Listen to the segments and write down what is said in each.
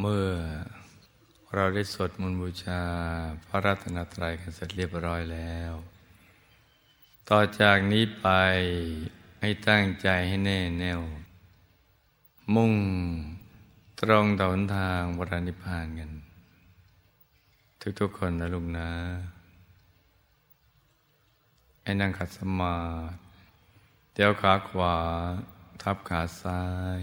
เมื่อเราได้สวดมนต์บูชาพระรัตนตรัยกันเสร็จเรียบร้อยแล้ว ต่อจากนี้ไปให้ตั้งใจให้แน่แน่ว มุ่งตรงต่อหนทางวรนิพพานกัน ทุกๆคนนะลุงนะ ให้นั่งขัดสมาธิเดี๋ยวขาขวา ทับขาซ้าย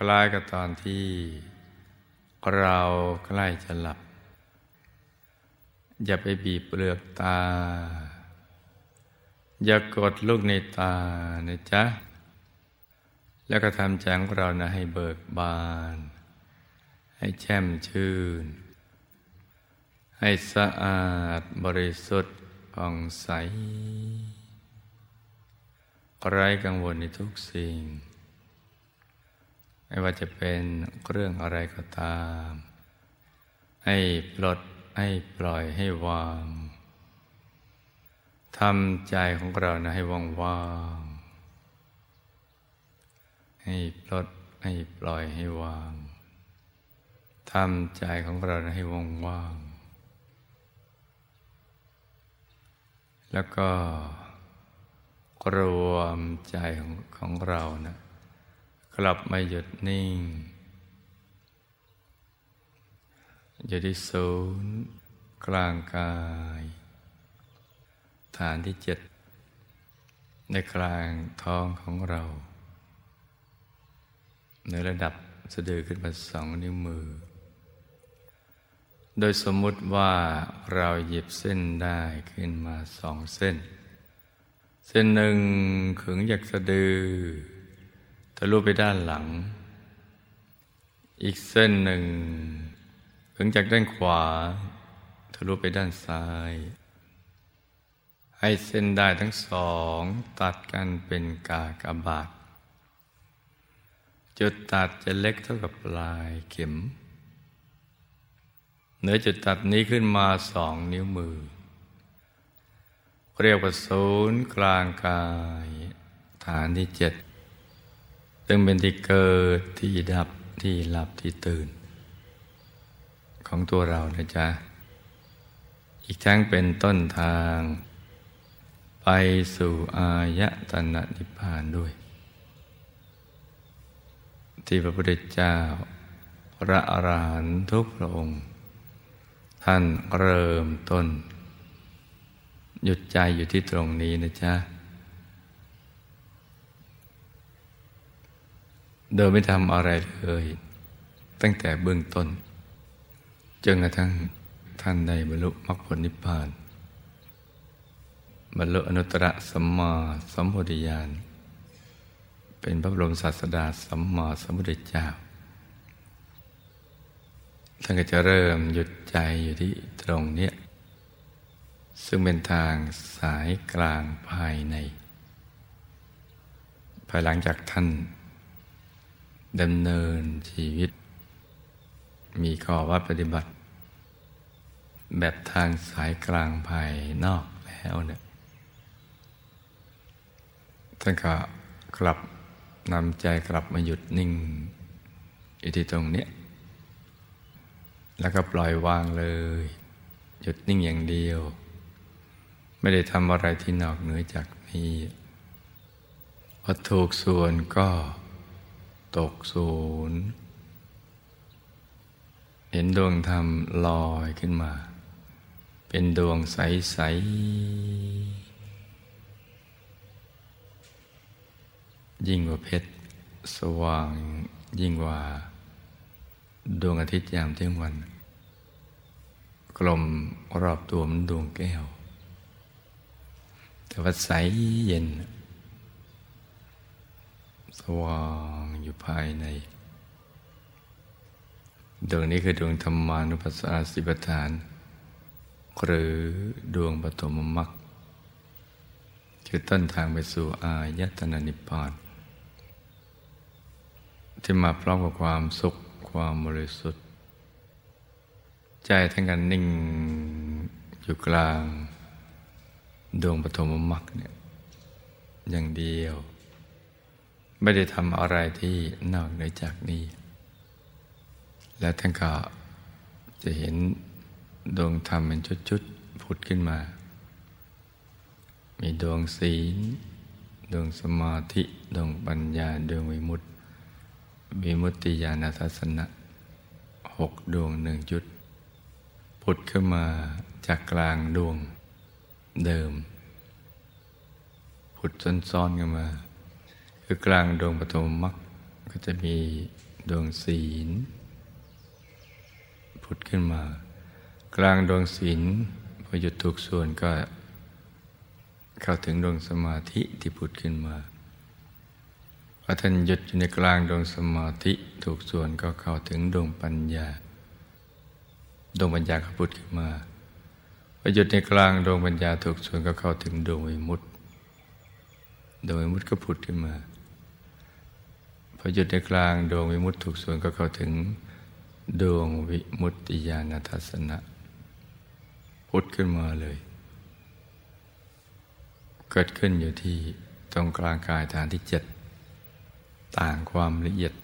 คล้ายกับตอนที่เราใกล้จะหลับ อย่าไปบีบเปลือกตา อย่ากดลูกในตานะจ๊ะ แล้วก็ทำใจของเรานะให้เบิกบาน ให้แช่มชื่น ให้สะอาดบริสุทธิ์ผ่องใสไร้กังวลในทุกสิ่ง ไม่ว่าจะเป็นเรื่องอะไรก็ตาม ให้ปลดให้ปล่อยให้วางทำใจของเรานะให้ว่างว่างให้ปลดให้ปล่อยให้วางทำใจของเรานะให้ว่างว่างแล้วก็รวมใจของของเรานะ กลับมาหยุดนิ่ง อยู่ที่ศูนย์กลางกาย ฐานที่เจ็ดในกลางท้องของเราในระดับสะดือขึ้นมาสองนิ้วมือ โดยสมมุติว่าเราหยิบเส้นได้ขึ้นมาสองเส้น เส้นหนึ่งขึงจากสะดือ ทะลุไปด้านหลัง อีกเส้นหนึ่งถึงจากด้านขวา ทะลุไปด้านซ้าย ให้เส้นได้ทั้งสอง ตัดกันเป็นกากบาท จุดตัดจะเล็กเท่ากับปลายเข็ม เหนือจุดตัดนี้ขึ้นมาสองนิ้วมือ เรียกว่าศูนย์กลางกาย ฐานที่เจ็ด ซึ่งเป็นที่เกิดที่ดับที่หลับที่ตื่น ของตัวเรานะจ๊ะ อีกทั้งเป็นต้นทาง ไปสู่อายตนะนิพพานด้วย ที่พระพุทธเจ้า พระอรหันต์ทุกพระองค์ ท่านเริ่มต้น หยุดใจอยู่ที่ตรงนี้นะจ๊ะ โดยไม่ทำอะไรเลย ตั้งแต่เบื้องต้นจนกระทั่งท่านได้บรรลุมรรคผลนิพพาน บรรลุอนุตตรสัมมาสัมโพธิญาณเป็นพระบรมศาสดาสัมมาสัมพุทธเจ้า ท่านก็จะเริ่มหยุดใจอยู่ที่ตรงนี้ซึ่งเป็นทางสายกลางภายใน ภายหลังจากท่าน ดำเนินชีวิต มีข้อวัดปฏิบัติ แบบทางสายกลางภายนอกแล้วเนี่ยท่านก็กลับนำใจกลับมาหยุดนิ่งอยู่ที่ตรงนี้ แล้วก็ปล่อยวางเลย หยุดนิ่งอย่างเดียว ไม่ได้ทำอะไรที่นอกเหนือจากนี้พอถูกส่วนก็ ตกศูนย์เห็นดวงธรรมลอยขึ้นมา เป็นดวงใส ๆ ยิ่งกว่าเพชร สว่างยิ่งกว่า ดวงอาทิตย์ยามเที่ยงวัน กลมรอบตัวมันดวงแก้ว แต่ว่าใสเย็น สว่างอยู่ภายใน ดวงนี้คือดวงธรรมานุปัสสนาสิบฐาน หรือดวงปฐมมรรคคือต้นทางไปสู่อายตนะนิพพานที่มาพร้อมกับความสุขความบริสุทธิ์ ใจทั้งกันนิ่งอยู่กลาง ดวงปฐมมรรคเนี่ยอย่างเดียว ไม่ได้ทำอะไรที่นอกเหนือจากนี้ และท่านก็จะเห็นดวงธรรมเป็นชุดๆผุดขึ้นมา มีดวงศีล ดวงสมาธิ ดวงปัญญา ดวงวิมุตติ วิมุตติญาณทัศนะหกดวงหนึ่งจุด ผุดขึ้นมาจากกลางดวงเดิม ผุดซ้อนๆกันมา คือกลางดวงปฐมมรรคก็จะมีดวงศีล ผุดขึ้นมา กลางดวงศีลพอหยุดถูกส่วนก็ เข้าถึงดวงสมาธิที่ผุดขึ้นมาพอท่านหยุดอยู่ในกลางดวงสมาธิถูกส่วนก็เข้าถึงดวงปัญญา ดวงปัญญาก็ผุดขึ้นมาพอหยุดในกลางดวงปัญญาถูกส่วนก็เข้าถึงดวงวิมุตติดวงวิมุตติก็ผุดขึ้นมา พอหยุดในกลางดวงวิมุตติถูกส่วนก็เข้าถึงดวงวิมุตติญาณทัศนะ พุทธขึ้นมาเลย เกิดขึ้นอยู่ที่ตรงกลางกายฐานที่เจ็ดต่างความละเอียด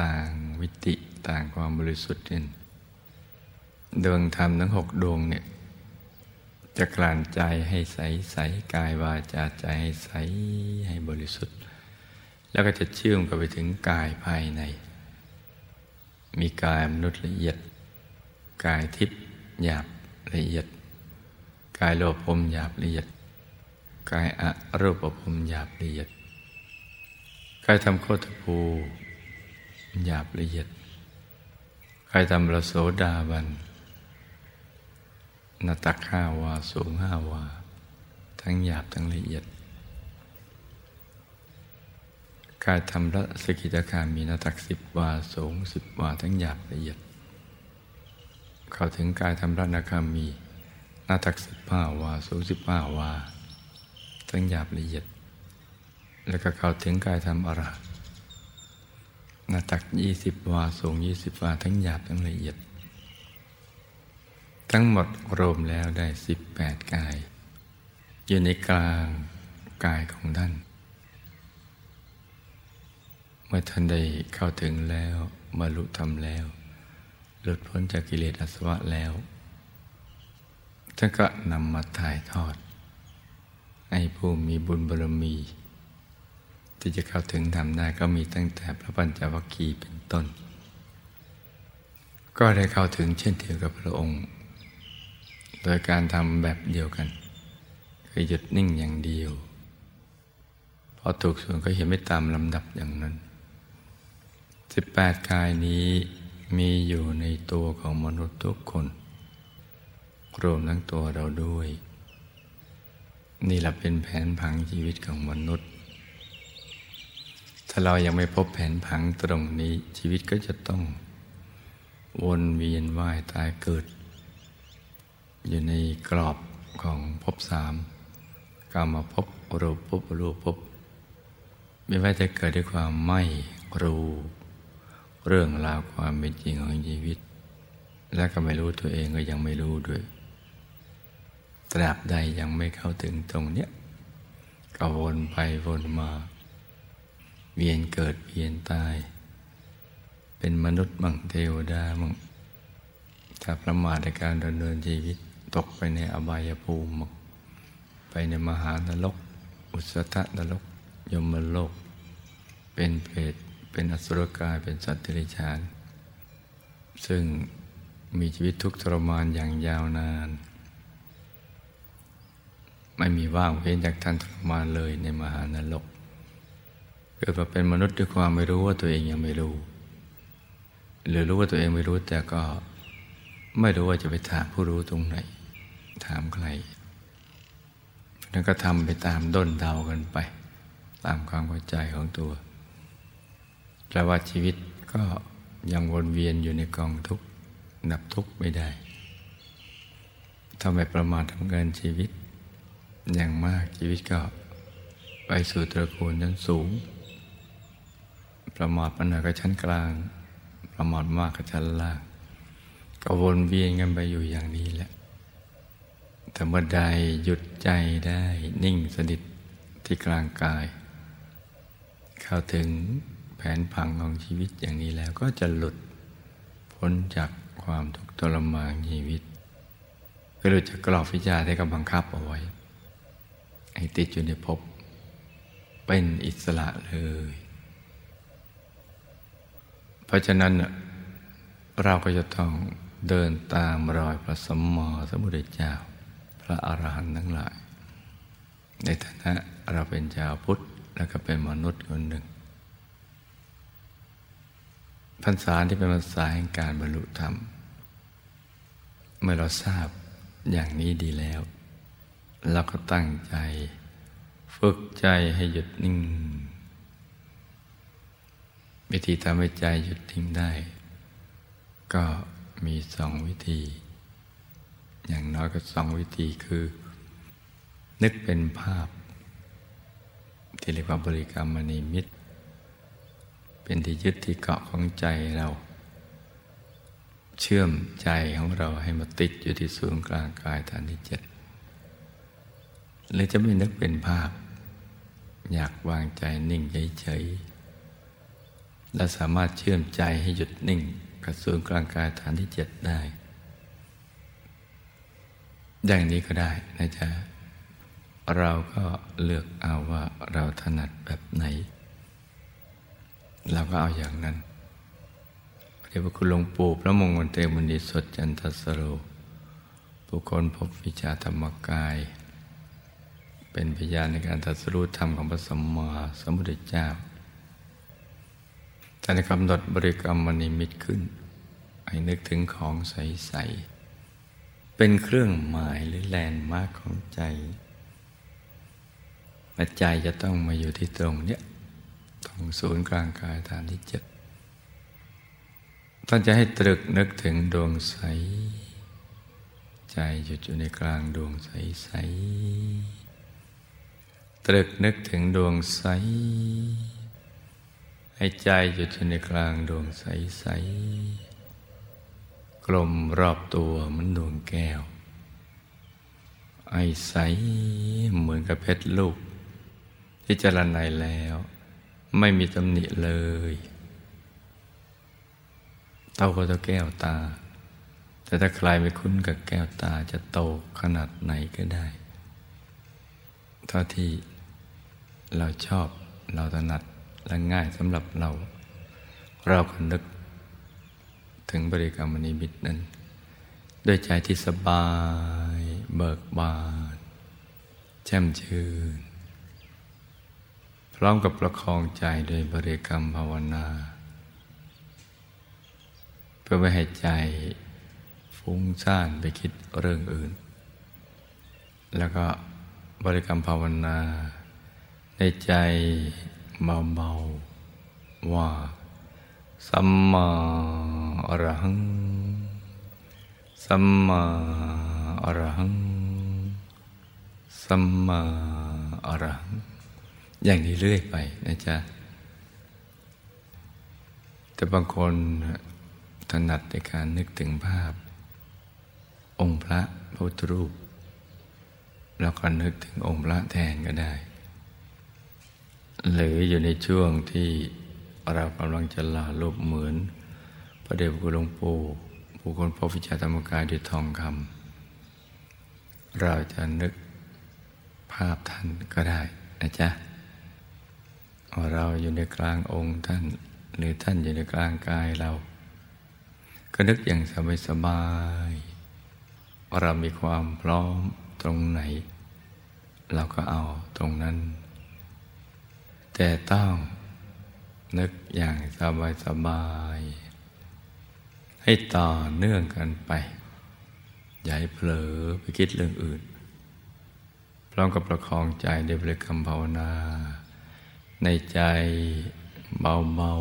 ต่างวิติต่างความบริสุทธิ์นี่ดวงธรรมทั้งหกดวงเนี่ยจะกลั่นใจให้ใสใสกายวาจาใจให้ใสให้บริสุทธิ์ แล้วก็จะเชื่อมกันไปถึงกายภายใน มีกายมนุษย์ละเอียด กายทิพย์หยาบละเอียด กายโลภมหยาบละเอียด กายอรูปภพหยาบละเอียด กายทำโคตภูหยาบละเอียด กายทำระโสดาบันนาตักห้าวาสูงห้าวา ทั้งหยาบทั้งละเอียด กายทำระสกิตาคามีนาตักสิบวาสูงสิบวาทั้งหยาบละเอียด เข้าถึงกายทำระนาคามีนาตักสิบห้าวาสูงสิบห้าวา ทั้งหยาบละเอียด แล้วก็เข้าถึงกายทำอรหัตนาตักยี่สิบวาสูงยี่สิบวาทั้งหยาบทั้งละเอียด ทั้งหมดรวมแล้วได้สิบแปดกาย อยู่ในกลางกายของท่าน มื่อท่านได้เข้าถึงแล้วบรรลุธรรมแล้ว หลุดพ้นจากกิเลสอาสวะแล้วท่านก็นำมาถ่ายทอด ให้ผู้มีบุญบารมี ที่จะเข้าถึงธรรมได้ก็มีตั้งแต่พระปัญจวัคคีย์เป็นต้น ก็ได้เข้าถึงเช่นเดียวกับพระองค์ โดยการทำแบบเดียวกัน คือหยุดนิ่งอย่างเดียวพอถูกส่วนก็เห็นไม่ตามลำดับอย่างนั้น 18 กายนี้มีอยู่ในตัวของมนุษย์ทุกคน รวมทั้งตัวเราด้วย นี่แหละเป็นแผนผังชีวิตของมนุษย์ ถ้าเรายังไม่พบแผนผังตรงนี้ชีวิตก็จะต้อง วนเวียนว่ายตายเกิด อยู่ในกรอบของภพสามกามาพบรูปภพรูปภพไม่ว่าจะเกิดด้วยความไม่รู้ เรื่องราวความเป็นจริงของชีวิต และก็ไม่รู้ตัวเองก็ยังไม่รู้ด้วย ตราบใดยังไม่เข้าถึงตรงเนี้ยก็วนไปวนมา เวียนเกิดเวียนตาย เป็นมนุษย์บังเทวดาบังถ้าประมาทในการดำเนินชีวิตตกไปในอบายภูมิ ไปในมหานรก อุสธนรก ยมโลก เป็นเปรต เป็นอสุรกายเป็นสัตว์เดรัจฉานซึ่งมีชีวิตทุกข์ทรมานอย่างยาวนาน ไม่มีว่างเว้นจากท่านทรมานเลยในมหานรกเกิดมาเป็นมนุษย์ด้วยความไม่รู้ว่าตัวเองยังไม่รู้ หรือรู้ว่าตัวเองไม่รู้แต่ก็ไม่รู้ว่าจะไปถามผู้รู้ตรงไหน ถามใครแล้วก็ทำไปตามด้นเดากันไป ตามความเข้าใจของตัว แปลว่าชีวิตก็ยังวนเวียนอยู่ในกองทุกข์นับทุกข์ไม่ได้ทำไมประมาททำเงินชีวิต อย่างมากชีวิตก็ ไปสู่ตระกูลชั้นสูง ประมาทปัญหากับชั้นกลาง ประมาทมากกับชั้นล่างก็วนเวียนกันไปอยู่อย่างนี้แหละแต่เมื่อใดหยุดใจได้นิ่งสนิทที่กลางกาย เข้าถึง ผนผังของชีวิตอย่างนี้แล้วก็จะหลุดพ้นจากความทุกข์ทรมานชีวิตก็หลุดจากกรอบวิจารที่กำบังคับเอาไว้ให้ติดอยู่ในภพเป็นอิสระเลย เพราะฉะนั้นเราก็จะต้องเดินตามรอยพระสมมอสมุทรเจ้า พระอรหันต์ทั้งหลาย ในฐานะเราเป็นชาวพุทธ แล้วก็เป็นมนุษย์คนหนึ่ง พรรษาที่เป็นภาษาแห่งการบรรลุธรรม เมื่อเราทราบอย่างนี้ดีแล้ว เราก็ตั้งใจ ฝึกใจให้หยุดนิ่ง วิธีทำให้ใจหยุดนิ่งได้ ก็มีสองวิธี อย่างน้อยก็สองวิธีคือ นึกเป็นภาพที่เรียกว่าบริกรรมมณีมิตร เป็นที่ยึดที่เกาะของใจเรา เชื่อมใจของเราให้มาติดอยู่ที่ศูนย์กลางกายฐานที่เจ็ดหรือจะไม่นึกเป็นภาพ อยากวางใจนิ่งเฉยๆและสามารถเชื่อมใจให้หยุดนิ่งกับศูนย์กลางกายฐานที่เจ็ดได้ อย่างนี้ก็ได้นะจ๊ะ เราก็เลือกเอาว่าเราถนัดแบบไหน เราก็เอาอย่างนั้นพระเดชพระคุณหลวงปู่พระมงคลเตมุนีสดจันทสโรบุคคลพบวิชาธรรมกาย เป็นพยานในการตรัสรู้ธรรมของพระสัมมาสัมพุทธเจ้าท่านกำหนดบริกรรมมณีมิตรขึ้น ให้นึกถึงของใส ๆ เป็นเครื่องหมายหรือแลนด์มาร์กของใจใจจะต้องมาอยู่ที่ตรงเนี้ย ตรงศูนย์กลางกายฐานที่เจ็ดท่านจะให้ตรึกนึกถึงดวงใส ใจหยุดอยู่ในกลางดวงใสใสตรึกนึกถึงดวงใส ให้ใจหยุดอยู่ในกลางดวงใสใสกลมรอบตัวเหมือนดวงแก้ว ไอใสเหมือนกับเพชรลูกที่จะละลายแล้ว ไม่มีตำหนิเลย เต่าก็จะแก้วตา แต่ถ้าใครไม่คุ้นกับแก้วตาจะโตขนาดไหนก็ได้ เท่าที่เราชอบเราถนัดและง่ายสำหรับเรา เราก็นึก ถึงบริกรรมนิมิตนั้น ด้วยใจที่สบาย เบิกบานแช่มชื่น ร้อมกับประคองใจโดยบริกรรมภาวนา เพื่อไม่ให้ใจฟุ้งซ่านไปคิดเรื่องอื่น แล้วก็บริกรรมภาวนา ในใจเบาๆว่า สัมมาอรหัง สัมมาอรหัง สัมมาอรหัง อย่างนี้เรื่อยไปนะจ๊ะ แต่บางคนถนัดในการนึกถึงภาพ องค์พระพุทธรูป แล้วก็นึกถึงองค์พระแทนก็ได้ หรืออยู่ในช่วงที่เรากำลังจะลาลบเหมือน พระเดชพระคุณหลวงปู่ผู้คนพบวิชาธรรมกายด้วยทองคำเราจะนึกภาพท่านก็ได้นะจ๊ะ เราอยู่ในกลางองค์ท่าน หรือท่านอยู่ในกลางกายเรา ก็นึกอย่างสบายสบายเรามีความพร้อมตรงไหน เราก็เอาตรงนั้น แต่ต้องนึกอย่างสบายสบาย ให้ต่อเนื่องกันไป อย่าให้เผลอไปคิดเรื่องอื่นพร้อมกับประคองใจด้วยบริกรรมภาวนา ในใจเบา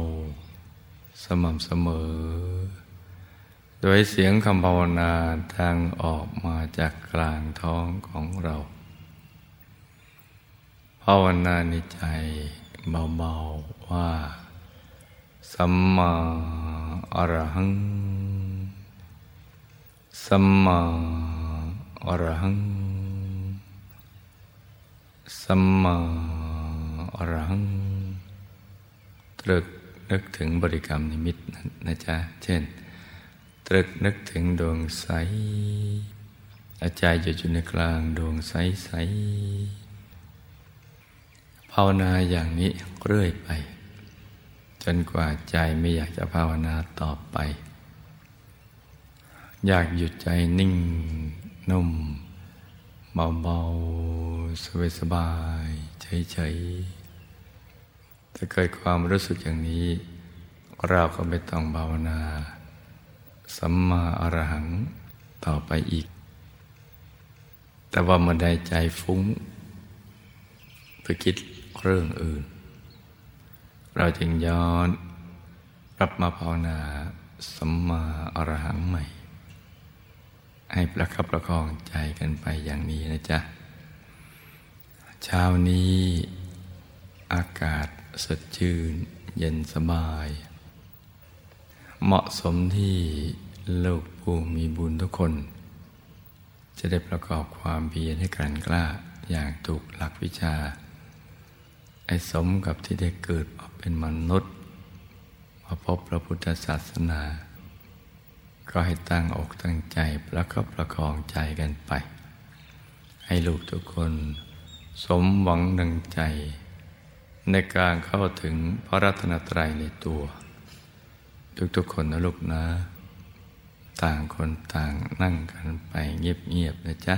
ๆ สม่ำเสมอ โดยเสียงคำภาวนาทางออกมาจากกลางท้องของเราภาวนาในใจเบาๆว่า สัมมาอรหัง สัมมาอรหัง สัมมา อรัง ตรึกนึกถึงบริกรรมนิมิตนะจ๊ะ เช่น ตรึกนึกถึงดวงใสอาจารย์อยู่ในกลางดวงใสใสภาวนาอย่างนี้เรื่อยไป จนกว่าใจไม่อยากจะภาวนาต่อไป อยากหยุดใจนิ่งนุ่ม เบาๆ สบายๆเฉยๆ ถ้าเกิดความรู้สึกอย่างนี้ เราก็ไม่ต้องภาวนา สัมมาอรหังต่อไปอีก แต่ว่าเมื่อใดใจฟุ้งไปคิดเรื่องอื่น เราจึงย้อนกลับมาภาวนา สัมมาอรหังใหม่ ให้ประคับประคองใจกันไปอย่างนี้นะจ๊ะเช้านี้อากาศ สดชื่นเย็นสบาย เหมาะสมที่ลูกผู้มีบุญทุกคน จะได้ประกอบความเพียรให้กันกล้าอย่างถูกหลักวิชา ไอ้สมกับที่ได้เกิดมาเป็นมนุษย์ มาพบพระพุทธศาสนา ก็ให้ตั้งอกตั้งใจประคับประคองใจกันไป ให้ลูกทุกคน สมหวังดังใจ ในการเข้าถึงพระรัตนตรัยในตัว ทุกๆคนนะลูกนะ ต่างคนต่างนั่งกันไปเงียบๆนะจ๊ะ